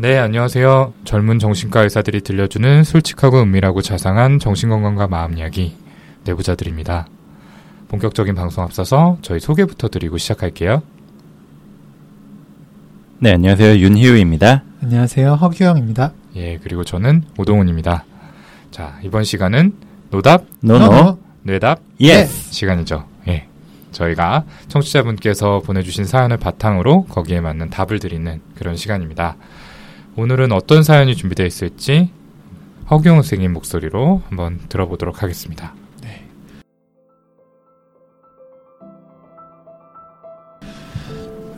네, 안녕하세요. 젊은 정신과 의사들이 들려주는 솔직하고 은밀하고 자상한 정신건강과 마음 이야기 내부자들입니다. 본격적인 방송 앞서서 저희 소개부터 드리고 시작할게요. 네, 안녕하세요. 윤희우입니다. 안녕하세요. 허규영입니다. 예, 그리고 저는 오동훈입니다. 자, 이번 시간은 노답, no no, 뇌답, yes! 시간이죠. 예. 저희가 청취자분께서 보내주신 사연을 바탕으로 거기에 맞는 답을 드리는 그런 시간입니다. 오늘은 어떤 사연이 준비되어 있을지 허경 선생님 목소리로 한번 들어보도록 하겠습니다.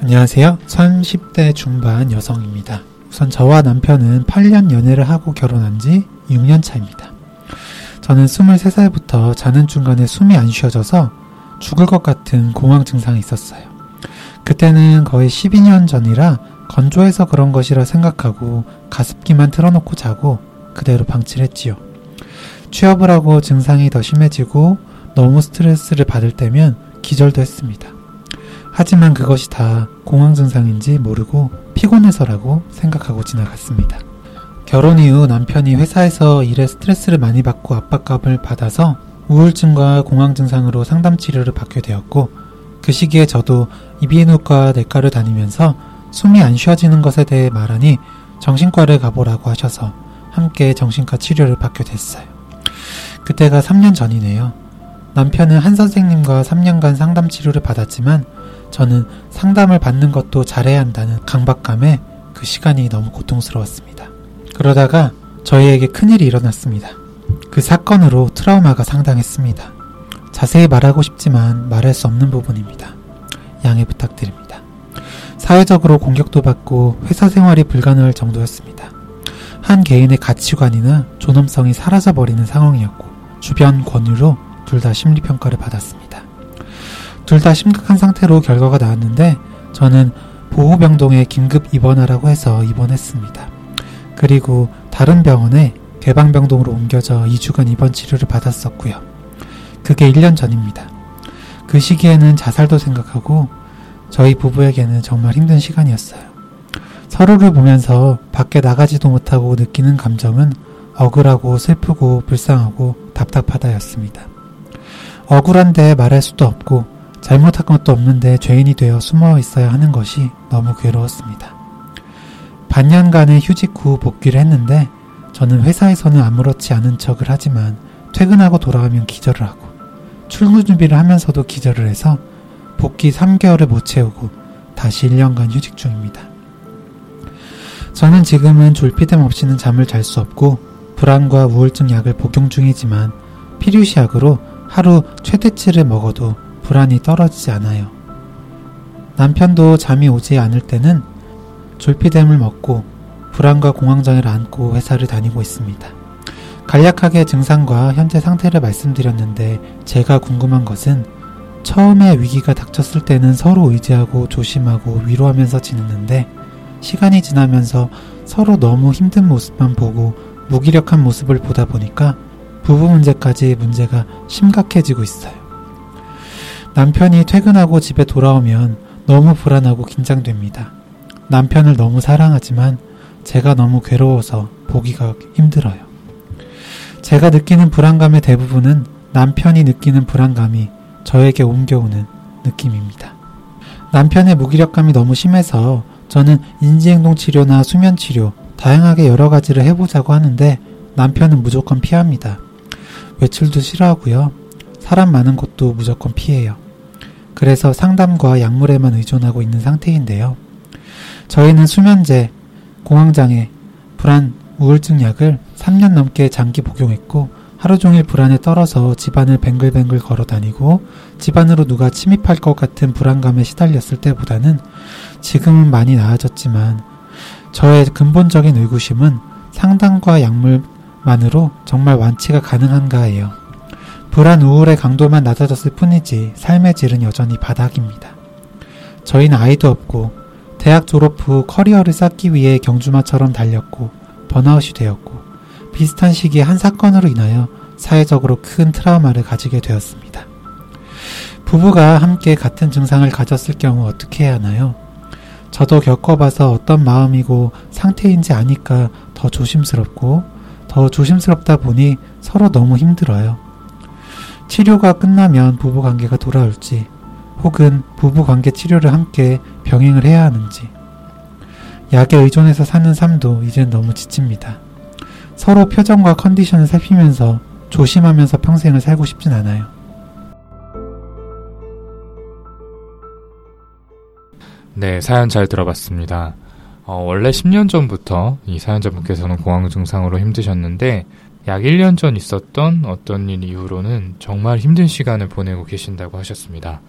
안녕하세요. 30대 중반 여성입니다. 우선 저와 남편은 8년 연애를 하고 결혼한 지 6년 차입니다. 저는 23살부터 자는 중간에 숨이 안 쉬어져서 죽을 것 같은 공황 증상이 있었어요. 그때는 거의 12년 전이라 건조해서 그런 것이라 생각하고 가습기만 틀어놓고 자고 그대로 방치를 했지요. 취업을 하고 증상이 더 심해지고 너무 스트레스를 받을 때면 기절도 했습니다. 하지만 그것이 다 공황 증상인지 모르고 피곤해서라고 생각하고 지나갔습니다. 결혼 이후 남편이 회사에서 일에 스트레스를 많이 받고 압박감을 받아서 우울증과 공황 증상으로 상담 치료를 받게 되었고 그 시기에 저도 이비인후과 내과를 다니면서 숨이 안 쉬어지는 것에 대해 말하니 정신과를 가보라고 하셔서 함께 정신과 치료를 받게 됐어요. 그때가 3년 전이네요. 남편은 한 선생님과 3년간 상담 치료를 받았지만 저는 상담을 받는 것도 잘해야 한다는 강박감에 그 시간이 너무 고통스러웠습니다. 그러다가 저희에게 큰일이 일어났습니다. 그 사건으로 트라우마가 상당했습니다. 자세히 말하고 싶지만 말할 수 없는 부분입니다. 양해 부탁드립니다. 사회적으로 공격도 받고 회사 생활이 불가능할 정도였습니다. 한 개인의 가치관이나 존엄성이 사라져버리는 상황이었고 주변 권유로 둘 다 심리평가를 받았습니다. 둘 다 심각한 상태로 결과가 나왔는데 저는 보호병동에 긴급 입원하라고 해서 입원했습니다. 그리고 다른 병원에 개방병동으로 옮겨져 2주간 입원 치료를 받았었고요. 그게 1년 전입니다. 그 시기에는 자살도 생각하고 저희 부부에게는 정말 힘든 시간이었어요. 서로를 보면서 밖에 나가지도 못하고 느끼는 감정은 억울하고 슬프고 불쌍하고 답답하다였습니다. 억울한데 말할 수도 없고 잘못한 것도 없는데 죄인이 되어 숨어 있어야 하는 것이 너무 괴로웠습니다. 반년간의 휴직 후 복귀를 했는데 저는 회사에서는 아무렇지 않은 척을 하지만 퇴근하고 돌아가면 기절을 하고 출근 준비를 하면서도 기절을 해서 복귀 3개월을 못 채우고 다시 1년간 휴직 중입니다. 저는 지금은 졸피뎀 없이는 잠을 잘 수 없고 불안과 우울증 약을 복용 중이지만 피류시 약으로 하루 최대치를 먹어도 불안이 떨어지지 않아요. 남편도 잠이 오지 않을 때는 졸피뎀을 먹고 불안과 공황장애를 안고 회사를 다니고 있습니다. 간략하게 증상과 현재 상태를 말씀드렸는데 제가 궁금한 것은 처음에 위기가 닥쳤을 때는 서로 의지하고 조심하고 위로하면서 지냈는데 시간이 지나면서 서로 너무 힘든 모습만 보고 무기력한 모습을 보다 보니까 부부 문제까지 문제가 심각해지고 있어요. 남편이 퇴근하고 집에 돌아오면 너무 불안하고 긴장됩니다. 남편을 너무 사랑하지만 제가 너무 괴로워서 보기가 힘들어요. 제가 느끼는 불안감의 대부분은 남편이 느끼는 불안감이 저에게 옮겨오는 느낌입니다. 남편의 무기력감이 너무 심해서 저는 인지행동 치료나 수면 치료, 다양하게 여러 가지를 해보자고 하는데 남편은 무조건 피합니다. 외출도 싫어하고요. 사람 많은 곳도 무조건 피해요. 그래서 상담과 약물에만 의존하고 있는 상태인데요. 저희는 수면제, 공황장애, 불안, 우울증 약을 3년 넘게 장기 복용했고 하루 종일 불안에 떨어서 집안을 뱅글뱅글 걸어 다니고 집안으로 누가 침입할 것 같은 불안감에 시달렸을 때보다는 지금은 많이 나아졌지만 저의 근본적인 의구심은 상담과 약물만으로 정말 완치가 가능한가예요. 불안 우울의 강도만 낮아졌을 뿐이지 삶의 질은 여전히 바닥입니다. 저희는 아이도 없고 대학 졸업 후 커리어를 쌓기 위해 경주마처럼 달렸고 번아웃이 되었고 비슷한 시기에 한 사건으로 인하여 사회적으로 큰 트라우마를 가지게 되었습니다. 부부가 함께 같은 증상을 가졌을 경우 어떻게 해야 하나요? 저도 겪어봐서 어떤 마음이고 상태인지 아니까 더 조심스럽고 더 조심스럽다 보니 서로 너무 힘들어요. 치료가 끝나면 부부 관계가 돌아올지 혹은 부부 관계 치료를 함께 병행을 해야 하는지 약에 의존해서 사는 삶도 이젠 너무 지칩니다. 서로 표정과 컨디션을 살피면서 조심하면서 평생을 살고 싶진 않아요. 네, 사연 잘 들어봤습니다. 어, 원래 10년 전부터 이 사연자분께서는 공황 증상으로 힘드셨는데 약 1년 전 있었던 어떤 일 이후로는 정말 힘든 시간을 보내고 계신다고 하셨습니다.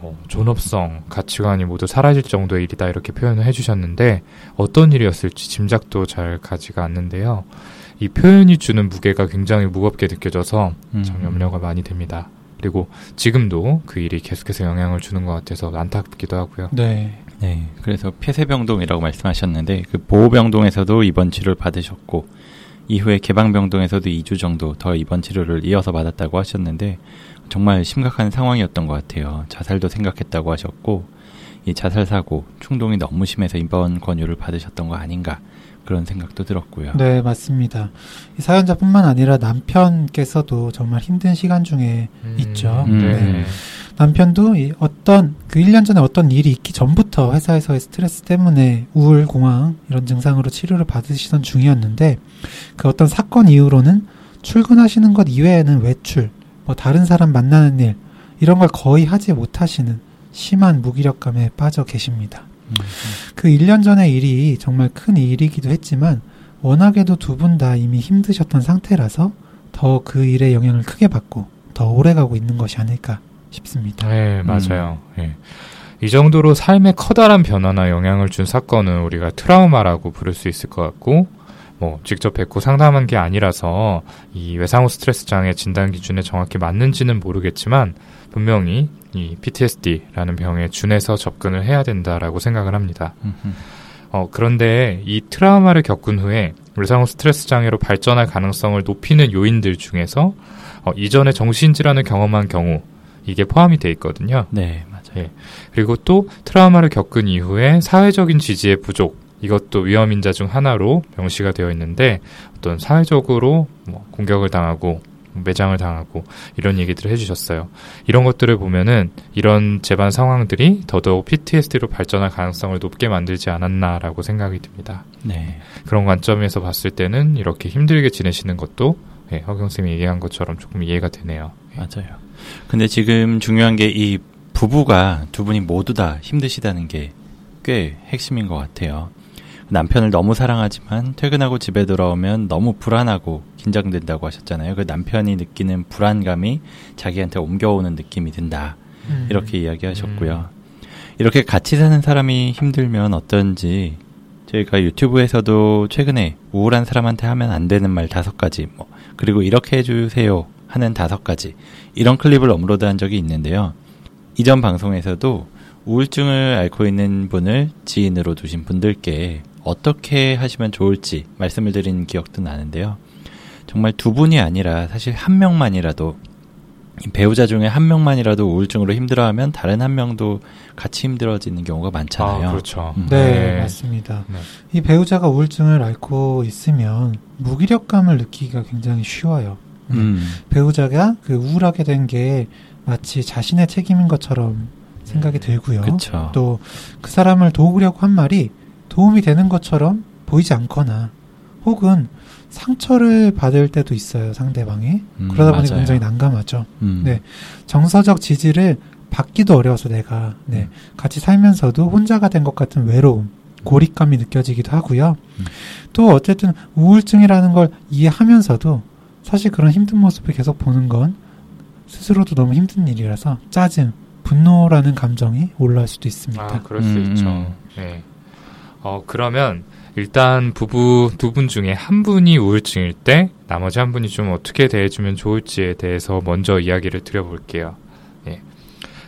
어, 존업성, 가치관이 모두 사라질 정도의 일이다 이렇게 표현을 해주셨는데 어떤 일이었을지 짐작도 잘 가지가 않는데요. 이 표현이 주는 무게가 굉장히 무겁게 느껴져서 참 음. 염려가 많이 됩니다. 그리고 지금도 그 일이 계속해서 영향을 주는 것 같아서 안타깝기도 하고요. 네. 네, 그래서 폐쇄병동이라고 말씀하셨는데 그 보호병동에서도 입원 치료를 받으셨고 이후에 개방병동에서도 2주 정도 더 입원 치료를 이어서 받았다고 하셨는데 정말 심각한 상황이었던 것 같아요. 자살도 생각했다고 하셨고 이 자살 사고 충동이 너무 심해서 입원 권유를 받으셨던 거 아닌가 그런 생각도 들었고요. 네, 맞습니다. 이 사연자뿐만 아니라 남편께서도 정말 힘든 시간 중에 있죠. 음. 네. 남편도 이 어떤 그 1년 전에 어떤 일이 있기 전부터 회사에서의 스트레스 때문에 우울, 공황 이런 증상으로 치료를 받으시던 중이었는데 그 어떤 사건 이후로는 출근하시는 것 이외에는 외출, 뭐 다른 사람 만나는 일 이런 걸 거의 하지 못하시는 심한 무기력감에 빠져 계십니다. 음, 그 1년 전의 일이 정말 큰 일이기도 했지만 워낙에도 두 분 다 이미 힘드셨던 상태라서 더 그 일의 영향을 크게 받고 더 오래 가고 있는 것이 아닐까 싶습니다. 네, 맞아요. 예. 이 정도로 삶에 커다란 변화나 영향을 준 사건은 우리가 트라우마라고 부를 수 있을 것 같고, 뭐, 직접 뵙고 상담한 게 아니라서 이 외상후 스트레스 장애 진단 기준에 정확히 맞는지는 모르겠지만, 분명히 이 PTSD라는 병에 준해서 접근을 해야 된다라고 생각을 합니다. 어, 그런데 이 트라우마를 겪은 후에 외상후 스트레스 장애로 발전할 가능성을 높이는 요인들 중에서 어, 이전에 정신질환을 경험한 경우 이게 포함이 돼 있거든요. 네, 맞아요. 예. 그리고 또 트라우마를 겪은 이후에 사회적인 지지의 부족 이것도 위험 인자 중 하나로 명시가 되어 있는데 어떤 사회적으로 뭐 공격을 당하고 매장을 당하고 이런 얘기들을 해주셨어요. 이런 것들을 보면은 이런 재반 상황들이 더더욱 PTSD로 발전할 가능성을 높게 만들지 않았나라고 생각이 듭니다. 네. 그런 관점에서 봤을 때는 이렇게 힘들게 지내시는 것도 예, 허경 쌤이 얘기한 것처럼 조금 이해가 되네요. 맞아요. 근데 지금 중요한 게 이 부부가 두 분이 모두 다 힘드시다는 게 꽤 핵심인 것 같아요. 남편을 너무 사랑하지만 퇴근하고 집에 돌아오면 너무 불안하고 긴장된다고 하셨잖아요. 그 남편이 느끼는 불안감이 자기한테 옮겨오는 느낌이 든다. 음. 이렇게 이야기하셨고요. 이렇게 같이 사는 사람이 힘들면 어떤지 저희가 유튜브에서도 최근에 우울한 사람한테 하면 안 되는 말 다섯 가지 뭐 그리고 이렇게 해주세요 하는 다섯 가지 이런 클립을 업로드한 적이 있는데요. 이전 방송에서도 우울증을 앓고 있는 분을 지인으로 두신 분들께 어떻게 하시면 좋을지 말씀을 드린 기억도 나는데요. 정말 두 분이 아니라 사실 한 명만이라도 이 배우자 중에 한 명만이라도 우울증으로 힘들어하면 다른 한 명도 같이 힘들어지는 경우가 많잖아요. 아, 그렇죠. 음. 네, 네. 맞습니다. 네. 이 배우자가 우울증을 앓고 있으면 무기력감을 느끼기가 굉장히 쉬워요. 음, 배우자가 그 우울하게 된 게 마치 자신의 책임인 것처럼 생각이 들고요. 그렇죠. 또그 사람을 도우려고 한 말이 도움이 되는 것처럼 보이지 않거나 혹은 상처를 받을 때도 있어요, 상대방이. 음, 그러다 보니. 굉장히 난감하죠. 음, 네. 정서적 지지를 받기도 어려워서 내가 네. 음. 같이 살면서도 혼자가 된 것 같은 외로움, 고립감이 느껴지기도 하고요. 음. 또 어쨌든 우울증이라는 걸 이해하면서도 사실 그런 힘든 모습을 계속 보는 건 스스로도 너무 힘든 일이라서 짜증, 분노라는 감정이 올라올 수도 있습니다. 아, 그럴 수 음, 있죠. 음. 네. 어, 그러면 일단 부부 두 분 중에 한 분이 우울증일 때 나머지 한 분이 좀 어떻게 대해주면 좋을지에 대해서 먼저 이야기를 드려볼게요. 예.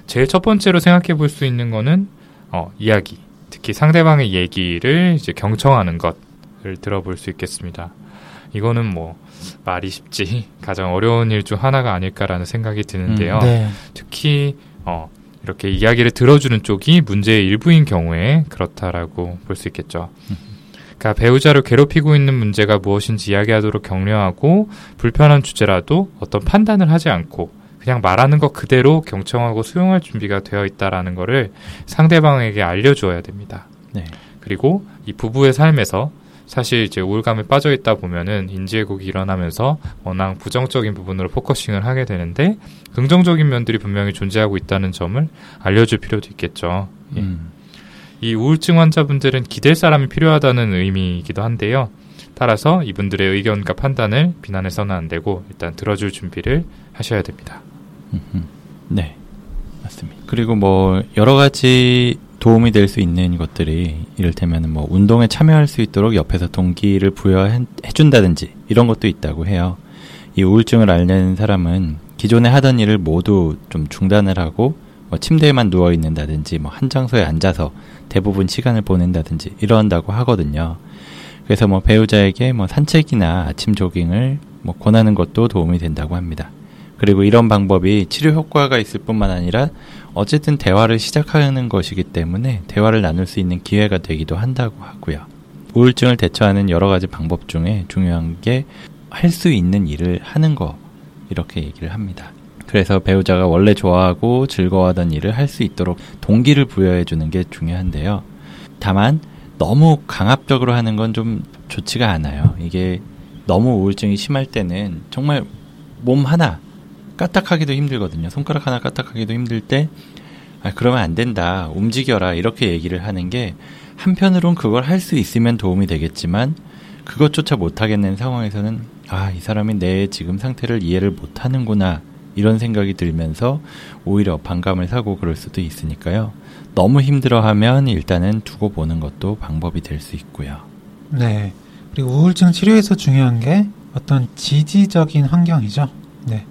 제일 첫 번째로 생각해 볼 수 있는 거는 어, 이야기. 특히 상대방의 얘기를 이제 경청하는 것을 들어볼 수 있겠습니다. 이거는 뭐 말이 쉽지 가장 어려운 일 중 하나가 아닐까라는 생각이 드는데요. 네. 특히 어, 이렇게 이야기를 들어주는 쪽이 문제의 일부인 경우에 그렇다라고 볼 수 있겠죠. 음. 그러니까 배우자를 괴롭히고 있는 문제가 무엇인지 이야기하도록 격려하고 불편한 주제라도 어떤 판단을 하지 않고 그냥 말하는 것 그대로 경청하고 수용할 준비가 되어 있다라는 것을 상대방에게 알려주어야 됩니다. 네. 그리고 이 부부의 삶에서 사실 이제 우울감에 빠져 있다 보면은 인지 왜곡이 일어나면서 워낙 부정적인 부분으로 focusing을 하게 되는데 긍정적인 면들이 분명히 존재하고 있다는 점을 알려줄 필요도 있겠죠. 예. 음. 이 우울증 환자분들은 기댈 사람이 필요하다는 의미이기도 한데요. 따라서 이분들의 의견과 판단을 비난해서는 안 되고 일단 들어줄 준비를 하셔야 됩니다. 네. 맞습니다. 그리고 뭐 여러 가지 도움이 될 수 있는 것들이 이를테면 뭐 운동에 참여할 수 있도록 옆에서 동기를 부여해 준다든지 이런 것도 있다고 해요. 이 우울증을 앓는 사람은 기존에 하던 일을 모두 좀 중단을 하고 뭐 침대에만 누워 있는다든지 뭐 한 장소에 앉아서 대부분 시간을 보낸다든지 이런다고 하거든요. 그래서 뭐 배우자에게 뭐 산책이나 아침 조깅을 뭐 권하는 것도 도움이 된다고 합니다. 그리고 이런 방법이 치료 효과가 있을 뿐만 아니라 어쨌든 대화를 시작하는 것이기 때문에 대화를 나눌 수 있는 기회가 되기도 한다고 하고요. 우울증을 대처하는 여러 가지 방법 중에 중요한 게 할 수 있는 일을 하는 거 이렇게 얘기를 합니다. 그래서 배우자가 원래 좋아하고 즐거워하던 일을 할 수 있도록 동기를 부여해 주는 게 중요한데요. 다만 너무 강압적으로 하는 건 좀 좋지가 않아요. 이게 너무 우울증이 심할 때는 정말 몸 하나 까딱하기도 힘들거든요. 손가락 하나 까딱하기도 힘들 때, 아, 그러면 안 된다. 움직여라. 이렇게 얘기를 하는 게, 한편으론 그걸 할 수 있으면 도움이 되겠지만, 그것조차 못 하겠는 상황에서는, 아, 이 사람이 내 지금 상태를 이해를 못 하는구나. 이런 생각이 들면서 오히려 반감을 사고 그럴 수도 있으니까요. 너무 힘들어하면 일단은 두고 보는 것도 방법이 될 수 있고요. 네. 그리고 우울증 치료에서 중요한 게 어떤 지지적인 환경이죠. 네.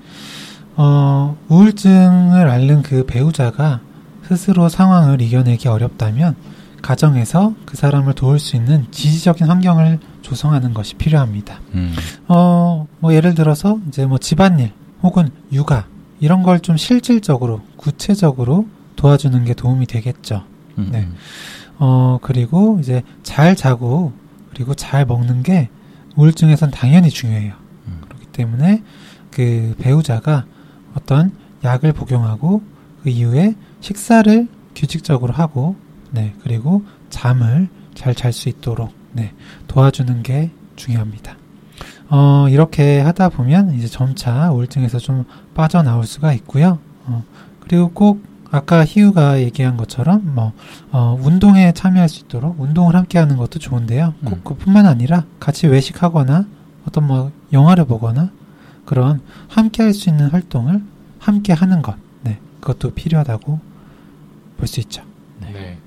어, 우울증을 앓는 그 배우자가 스스로 상황을 이겨내기 어렵다면 가정에서 그 사람을 도울 수 있는 지지적인 환경을 조성하는 것이 필요합니다. 음, 어, 뭐 예를 들어서 이제 뭐 집안일 혹은 육아 이런 걸 좀 실질적으로 구체적으로 도와주는 게 도움이 되겠죠. 음, 네. 음. 어, 그리고 이제 잘 자고 그리고 잘 먹는 게 우울증에선 당연히 중요해요. 음. 그렇기 때문에 그 배우자가 어떤 약을 복용하고 그 이후에 식사를 규칙적으로 하고 네, 그리고 잠을 잘 잘 수 있도록 네, 도와주는 게 중요합니다. 어, 이렇게 하다 보면 이제 점차 우울증에서 좀 빠져나올 수가 있고요. 어, 그리고 꼭 아까 희우가 얘기한 것처럼 뭐 어, 운동에 참여할 수 있도록 운동을 함께 하는 것도 좋은데요. 꼭 음. 그뿐만 아니라 같이 외식하거나 어떤 뭐 영화를 보거나 그런 함께 할 수 있는 활동을 함께 하는 것. 네. 그것도 필요하다고 볼 수 있죠. 네.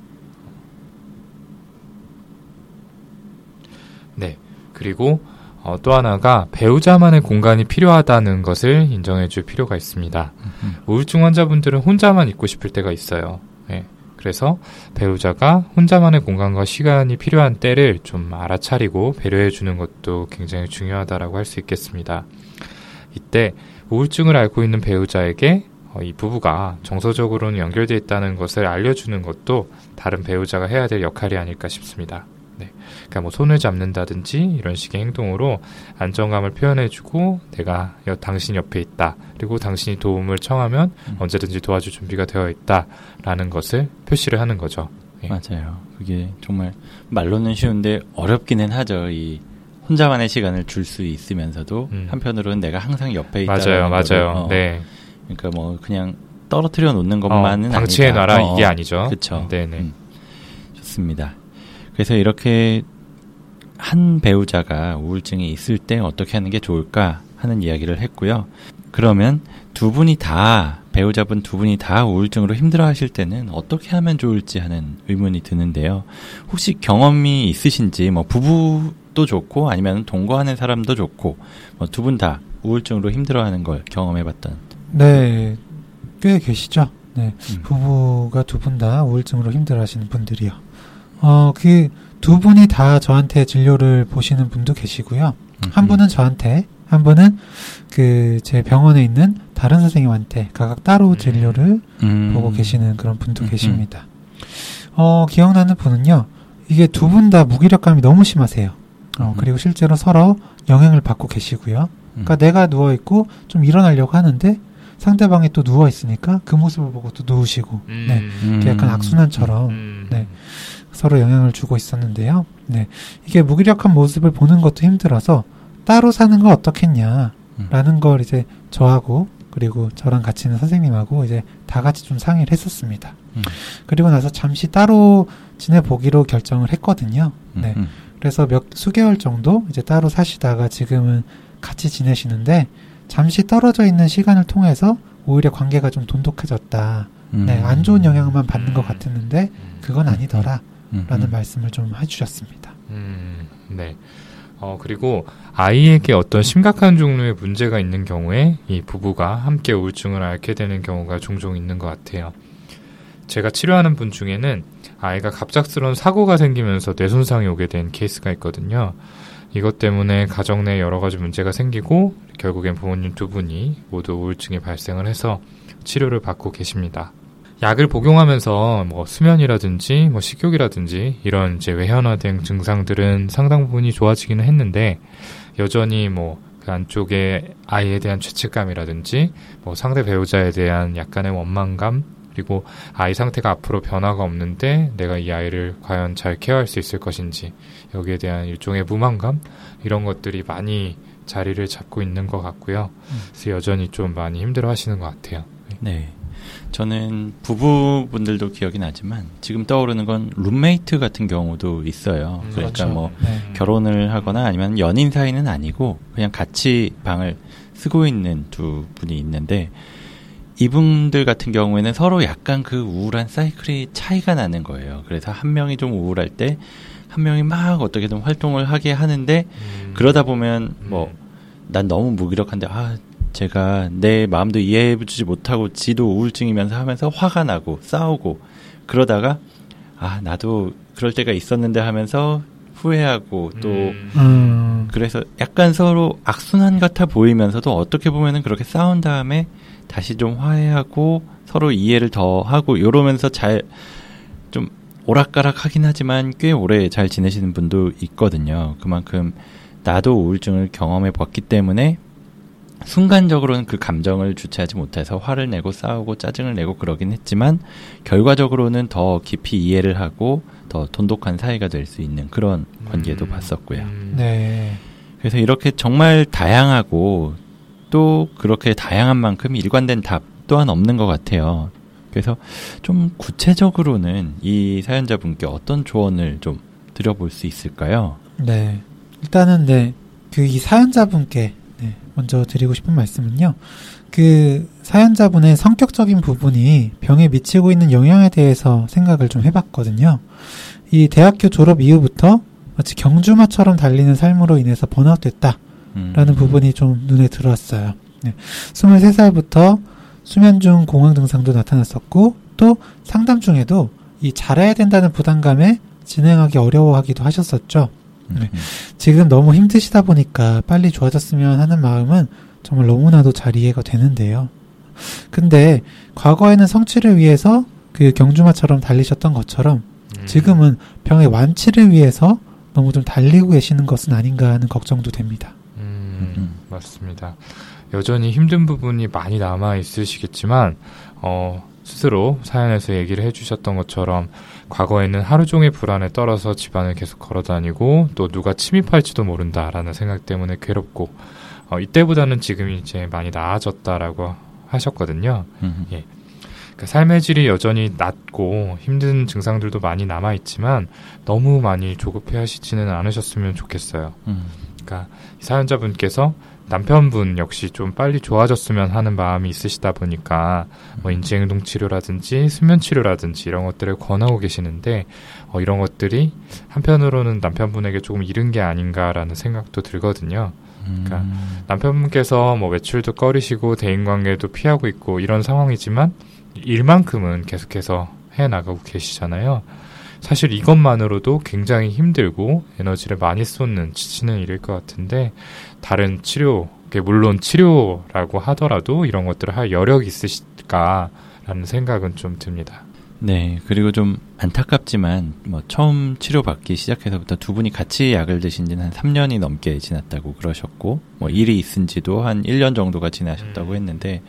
네. 그리고 어, 또 하나가 배우자만의 공간이 필요하다는 것을 인정해 줄 필요가 있습니다. 음. 우울증 환자분들은 혼자만 있고 싶을 때가 있어요. 예. 그래서 배우자가 혼자만의 공간과 시간이 필요한 때를 좀 알아차리고 배려해 주는 것도 굉장히 중요하다라고 할 수 있겠습니다. 이때 우울증을 앓고 있는 배우자에게 어, 이 부부가 정서적으로는 연결되어 있다는 것을 알려주는 것도 다른 배우자가 해야 될 역할이 아닐까 싶습니다. 네. 그러니까 뭐 손을 잡는다든지 이런 식의 행동으로 안정감을 표현해주고 내가 여, 당신 옆에 있다. 그리고 당신이 도움을 청하면 음. 언제든지 도와줄 준비가 되어 있다라는 것을 표시를 하는 거죠. 예. 맞아요. 그게 정말 말로는 쉬운데 어렵기는 하죠. 이 혼자만의 시간을 줄 수 있으면서도 음. 한편으로는 내가 항상 옆에 있다. 맞아요, 맞아요. 네. 그러니까 뭐 그냥 떨어뜨려 놓는 것만은 어, 방치해. 놔라 어, 이게 아니죠. 그쵸. 네네. 음. 좋습니다. 그래서 이렇게 한 배우자가 우울증이 있을 때 어떻게 하는 게 좋을까 하는 이야기를 했고요. 그러면 두 분이 다 배우자분 두 분이 다 우울증으로 힘들어 하실 때는 어떻게 하면 좋을지 하는 의문이 드는데요. 혹시 경험이 있으신지 뭐 부부도 좋고 아니면 동거하는 사람도 좋고 뭐 두 분 다 우울증으로 힘들어 하는 걸 경험해 봤던 네. 꽤 계시죠. 네. 음. 부부가 두 분 다 우울증으로 힘들어 하시는 분들이요. 어, 그 두 분이 다 저한테 진료를 보시는 분도 계시고요. 한 음. 분은 저한테, 한 분은 그 제 병원에 있는 다른 선생님한테 각각 따로 음. 진료를 음. 보고 계시는 그런 분도 음, 계십니다. 어, 기억나는 분은요, 이게 두 분 다 무기력감이 너무 심하세요. 어, 음. 그리고 실제로 서로 영향을 받고 계시고요. 그러니까 음. 내가 누워 있고 좀 일어나려고 하는데 상대방이 또 누워 있으니까 그 모습을 보고 또 누우시고 음. 네. 음. 이게 약간 악순환처럼 음. 네. 서로 영향을 주고 있었는데요. 네. 이게 무기력한 모습을 보는 것도 힘들어서 따로 사는 거 어떻겠냐라는 음. 걸 이제 저하고 그리고 저랑 같이 있는 선생님하고 이제 다 같이 좀 상의를 했었습니다. 음. 그리고 나서 잠시 따로 지내보기로 결정을 했거든요. 네. 음. 그래서 몇 수개월 정도 이제 따로 사시다가 지금은 같이 지내시는데 잠시 떨어져 있는 시간을 통해서 오히려 관계가 좀 돈독해졌다. 음. 네, 안 좋은 영향만 받는 것 음. 같았는데 음. 그건 아니더라. 음. 라는 음. 말씀을 좀 해주셨습니다. 음, 네. 어, 그리고 아이에게 어떤 심각한 종류의 문제가 있는 경우에 이 부부가 함께 우울증을 앓게 되는 경우가 종종 있는 것 같아요. 제가 치료하는 분 중에는 아이가 갑작스러운 사고가 생기면서 뇌손상이 오게 된 케이스가 있거든요. 이것 때문에 가정 내 여러 가지 문제가 생기고 결국엔 부모님 두 분이 모두 우울증이 발생을 해서 치료를 받고 계십니다. 약을 복용하면서 뭐 수면이라든지 뭐 식욕이라든지 이런 이제 외현화된 증상들은 상당 부분이 좋아지기는 했는데 여전히 뭐 그 안쪽에 아이에 대한 죄책감이라든지 뭐 상대 배우자에 대한 약간의 원망감 그리고 아이 상태가 앞으로 변화가 없는데 내가 이 아이를 과연 잘 케어할 수 있을 것인지 여기에 대한 일종의 무망감 이런 것들이 많이 자리를 잡고 있는 것 같고요. 그래서 여전히 좀 많이 힘들어 하시는 것 같아요. 네. 저는 부부분들도 기억이 나지만 지금 떠오르는 건 룸메이트 같은 경우도 있어요. 음, 그러니까 그렇죠. 뭐 네. 결혼을 하거나 아니면 연인 사이는 아니고 그냥 같이 방을 쓰고 있는 두 분이 있는데 이분들 같은 경우에는 서로 약간 그 우울한 사이클이 차이가 나는 거예요. 그래서 한 명이 좀 우울할 때 한 명이 막 어떻게든 활동을 하게 하는데 음. 그러다 보면 뭐 난 너무 무기력한데 아 제가 내 마음도 이해해주지 못하고 지도 우울증이면서 하면서 화가 나고 싸우고 그러다가 아 나도 그럴 때가 있었는데 하면서 후회하고 또 음. 음, 그래서 약간 서로 악순환 같아 보이면서도 어떻게 보면은 그렇게 싸운 다음에 다시 좀 화해하고 서로 이해를 더 하고 이러면서 잘 좀 오락가락 하긴 하지만 꽤 오래 잘 지내시는 분도 있거든요. 그만큼 나도 우울증을 경험해 봤기 때문에 순간적으로는 그 감정을 주체하지 못해서 화를 내고 싸우고 짜증을 내고 그러긴 했지만 결과적으로는 더 깊이 이해를 하고 더 돈독한 사이가 될 수 있는 그런 관계도 음. 봤었고요. 음. 네. 그래서 이렇게 정말 다양하고 또 그렇게 다양한 만큼 일관된 답 또한 없는 것 같아요. 그래서 좀 구체적으로는 이 사연자분께 어떤 조언을 좀 드려볼 수 있을까요? 네. 일단은 네. 그 이 사연자분께 네, 먼저 드리고 싶은 말씀은요. 그 사연자분의 성격적인 부분이 병에 미치고 있는 영향에 대해서 생각을 좀 해봤거든요. 이 대학교 졸업 이후부터 마치 경주마처럼 달리는 삶으로 인해서 번아웃됐다. 음. 라는 부분이 좀 눈에 들어왔어요. 네. 23살부터 수면 중 공황 증상도 나타났었고 또 상담 중에도 이 잘해야 된다는 부담감에 진행하기 어려워하기도 하셨었죠. 네. 음. 지금 너무 힘드시다 보니까 빨리 좋아졌으면 하는 마음은 정말 너무나도 잘 이해가 되는데요. 근데 과거에는 성취를 위해서 그 경주마처럼 달리셨던 것처럼 음. 지금은 병의 완치를 위해서 너무 좀 달리고 계시는 것은 아닌가 하는 걱정도 됩니다. 음, 음. 맞습니다. 여전히 힘든 부분이 많이 남아 있으시겠지만 어, 스스로 사연에서 얘기를 해주셨던 것처럼 과거에는 하루 종일 불안에 떨어서 집안을 계속 걸어다니고 또 누가 침입할지도 모른다라는 생각 때문에 괴롭고 어, 이때보다는 지금이 이제 많이 나아졌다라고 하셨거든요. 음. 그러니까 삶의 질이 여전히 낮고 힘든 증상들도 많이 남아 있지만 너무 많이 조급해 하시지는 않으셨으면 좋겠어요. 음. 그러니까 이 사연자분께서 남편분 역시 좀 빨리 좋아졌으면 하는 마음이 있으시다 보니까 뭐 인지행동 치료라든지 수면 치료라든지 이런 것들을 권하고 계시는데 어, 이런 것들이 한편으로는 남편분에게 조금 이른 게 아닌가라는 생각도 들거든요. 그러니까 음. 남편분께서 뭐 외출도 꺼리시고 대인관계도 피하고 있고 이런 상황이지만 일만큼은 계속해서 해 나가고 계시잖아요. 사실 이것만으로도 굉장히 힘들고 에너지를 많이 쏟는 지치는 일일 것 같은데 다른 치료, 물론 치료라고 하더라도 이런 것들을 할 여력이 있으실까라는 생각은 좀 듭니다. 네, 그리고 좀 안타깝지만 뭐 처음 치료받기 시작해서부터 두 분이 같이 약을 드신 지는 한 3년이 넘게 지났다고 그러셨고 뭐 일이 있은 지도 한 1년 정도가 지나셨다고 음. 했는데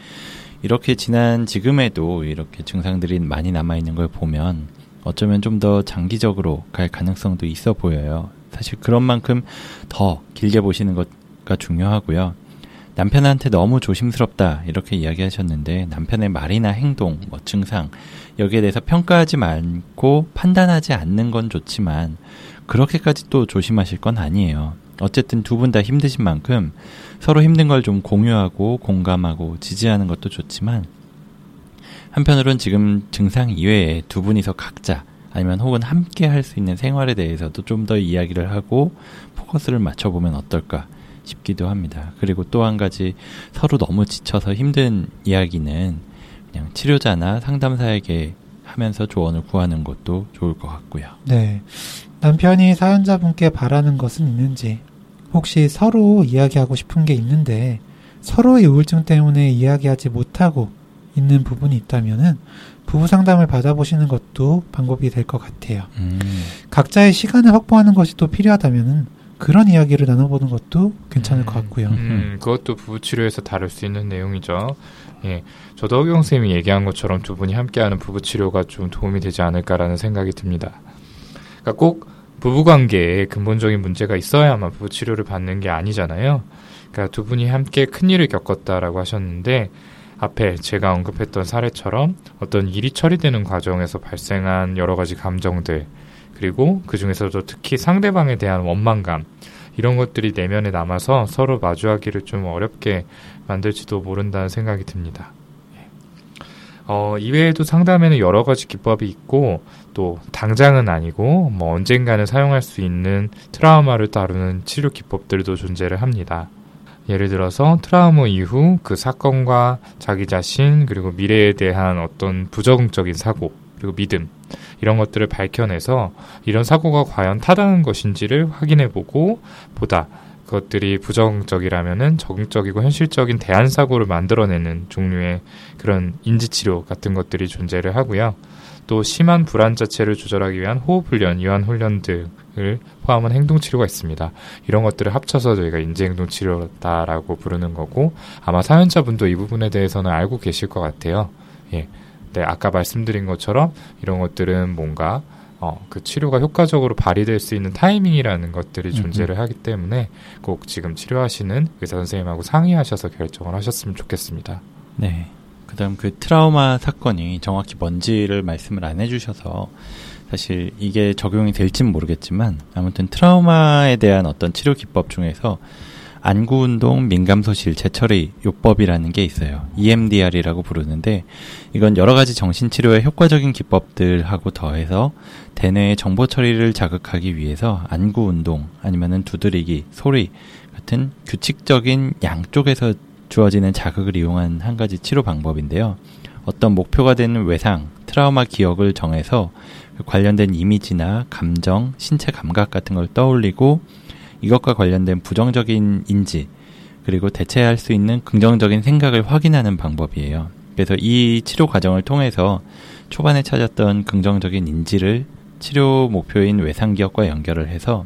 이렇게 지난 지금에도 이렇게 증상들이 많이 남아 있는 걸 보면 어쩌면 좀 더 장기적으로 갈 가능성도 있어 보여요. 사실 그런 만큼 더 길게 보시는 것 가 중요하고요. 남편한테 너무 조심스럽다 이렇게 이야기하셨는데 남편의 말이나 행동, 뭐 증상 여기에 대해서 평가하지 말고 판단하지 않는 건 좋지만 그렇게까지 또 조심하실 건 아니에요. 어쨌든 두 분 다 힘드신 만큼 서로 힘든 걸 좀 공유하고 공감하고 지지하는 것도 좋지만 한편으로는 지금 증상 이외에 두 분이서 각자 아니면 혹은 함께 할 수 있는 생활에 대해서도 좀 더 이야기를 하고 포커스를 맞춰보면 어떨까 싶기도 합니다. 그리고 또 한 가지 서로 너무 지쳐서 힘든 이야기는 그냥 치료자나 상담사에게 하면서 조언을 구하는 것도 좋을 것 같고요. 네. 남편이 사연자분께 바라는 것은 있는지, 혹시 서로 이야기하고 싶은 게 있는데, 서로의 우울증 때문에 이야기하지 못하고 있는 부분이 있다면은, 부부 상담을 받아보시는 것도 방법이 될 것 같아요. 음, 각자의 시간을 확보하는 것이 또 필요하다면은, 그런 이야기를 나눠보는 것도 괜찮을 것 같고요. 음, 그것도 부부 치료에서 다룰 수 있는 내용이죠. 예. 저도 허경 쌤이 얘기한 것처럼 두 분이 함께하는 부부 치료가 좀 도움이 되지 않을까라는 생각이 듭니다. 그러니까 꼭 부부 관계에 근본적인 문제가 있어야만 부부 치료를 받는 게 아니잖아요. 그러니까 두 분이 함께 큰 일을 겪었다라고 하셨는데 앞에 제가 언급했던 사례처럼 어떤 일이 처리되는 과정에서 발생한 여러 가지 감정들 그리고 그 중에서도 특히 상대방에 대한 원망감 이런 것들이 내면에 남아서 서로 마주하기를 좀 어렵게 만들지도 모른다는 생각이 듭니다. 예. 어, 이외에도 상담에는 여러 가지 기법이 있고 또 당장은 아니고 뭐 언젠가는 사용할 수 있는 트라우마를 다루는 치료 기법들도 존재를 합니다. 예를 들어서 트라우마 이후 그 사건과 자기 자신 그리고 미래에 대한 어떤 부정적인 사고 그리고 믿음 이런 것들을 밝혀내서 이런 사고가 과연 타당한 것인지를 확인해보고 보다 그것들이 부정적이라면은 적극적이고 현실적인 대안 사고를 만들어내는 종류의 그런 인지 치료 같은 것들이 존재를 하고요. 또 심한 불안 자체를 조절하기 위한 호흡 훈련, 이완 훈련 등을 포함한 행동 치료가 있습니다. 이런 것들을 합쳐서 저희가 인지 행동 치료다라고 부르는 거고 아마 사연자분도 이 부분에 대해서는 알고 계실 것 같아요. 예. 네, 아까 말씀드린 것처럼 이런 것들은 뭔가 어, 그 치료가 효과적으로 발휘될 수 있는 타이밍이라는 것들이. 존재를 하기 때문에 꼭 지금 치료하시는 의사 선생님하고 상의하셔서 결정을 하셨으면 좋겠습니다. 네. 그다음 그 트라우마 사건이 정확히 뭔지를 말씀을 안 해주셔서 사실 이게 적용이 될진 모르겠지만 아무튼 트라우마에 대한 어떤 치료 기법 중에서 안구운동 민감소실 재처리 요법이라는 게 있어요. EMDR이라고 부르는데 이건 여러 가지 정신치료의 효과적인 기법들하고 더해서 대뇌의 정보 처리를 자극하기 위해서 안구운동 아니면은 두드리기, 소리 같은 규칙적인 양쪽에서 주어지는 자극을 이용한 한 가지 치료 방법인데요. 어떤 목표가 되는 외상, 트라우마 기억을 정해서 그 관련된 이미지나 감정, 신체 감각 같은 걸 떠올리고 이것과 관련된 부정적인 인지 그리고 대체할 수 있는 긍정적인 생각을 확인하는 방법이에요. 그래서 이 치료 과정을 통해서 초반에 찾았던 긍정적인 인지를 치료 목표인 외상 기억과 연결을 해서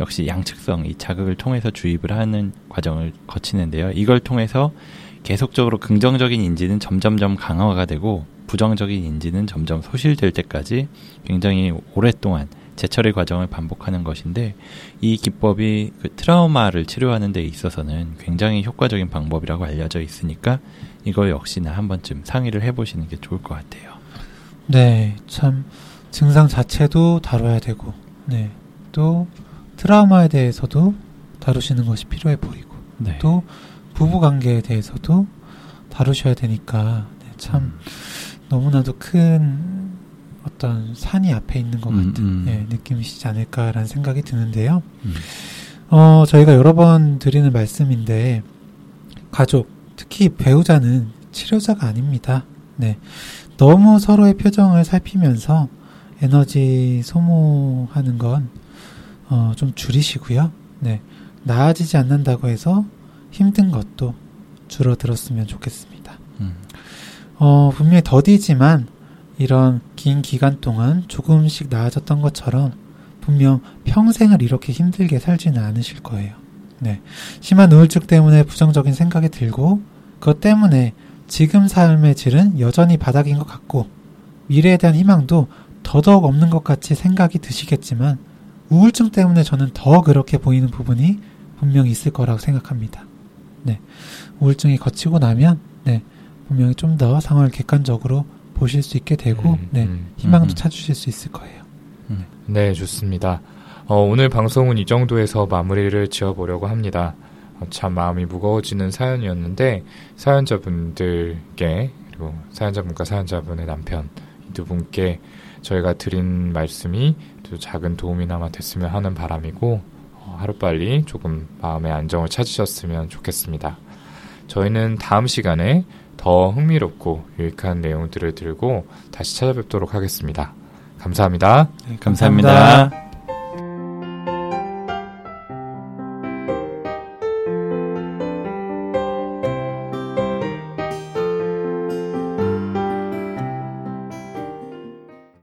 역시 양측성 이 자극을 통해서 주입을 하는 과정을 거치는데요. 이걸 통해서 계속적으로 긍정적인 인지는 점점점 강화가 되고 부정적인 인지는 점점 소실될 때까지 굉장히 오랫동안 재처리 과정을 반복하는 것인데 이 기법이 그 트라우마를 치료하는 데 있어서는 굉장히 효과적인 방법이라고 알려져 있으니까 이걸 역시나 한 번쯤 상의를 해보시는 게 좋을 것 같아요. 네, 참 증상 자체도 다뤄야 되고, 네, 또 트라우마에 대해서도 다루시는 것이 필요해 보이고, 네. 또 부부 관계에 대해서도 다루셔야 되니까 네, 참 음. 너무나도 큰 어떤 산이 앞에 있는 것 음, 같은 음. 예, 느낌이시지 않을까라는 생각이 드는데요. 음. 어, 저희가 여러 번 드리는 말씀인데 가족, 특히 배우자는 치료자가 아닙니다. 네. 너무 서로의 표정을 살피면서 에너지 소모하는 건, 어, 좀 줄이시고요. 네. 나아지지 않는다고 해서 힘든 것도 줄어들었으면 좋겠습니다. 음. 어, 분명히 더디지만 이런 긴 기간 동안 조금씩 나아졌던 것처럼 분명 평생을 이렇게 힘들게 살지는 않으실 거예요. 네. 심한 우울증 때문에 부정적인 생각이 들고 그것 때문에 지금 삶의 질은 여전히 바닥인 것 같고 미래에 대한 희망도 더더욱 없는 것 같이 생각이 드시겠지만 우울증 때문에 저는 더 그렇게 보이는 부분이 분명히 있을 거라고 생각합니다. 네. 우울증이 거치고 나면 네. 분명히 좀 더 상황을 객관적으로 보실 수 있게 되고 음, 네. 음. 희망도 음. 찾으실 수 있을 거예요. 네, 좋습니다. 어, 오늘 방송은 이 정도에서 마무리를 지어보려고 합니다. 어, 참 마음이 무거워지는 사연이었는데 사연자분들께 그리고 사연자분과 사연자분의 남편 이두 분께 저희가 드린 말씀이 또 작은 도움이나마 됐으면 하는 바람이고 어, 하루빨리 조금 마음의 안정을 찾으셨으면 좋겠습니다. 저희는 다음 시간에 더 흥미롭고 유익한 내용들을 들고 다시 찾아뵙도록 하겠습니다. 감사합니다. 네, 감사합니다.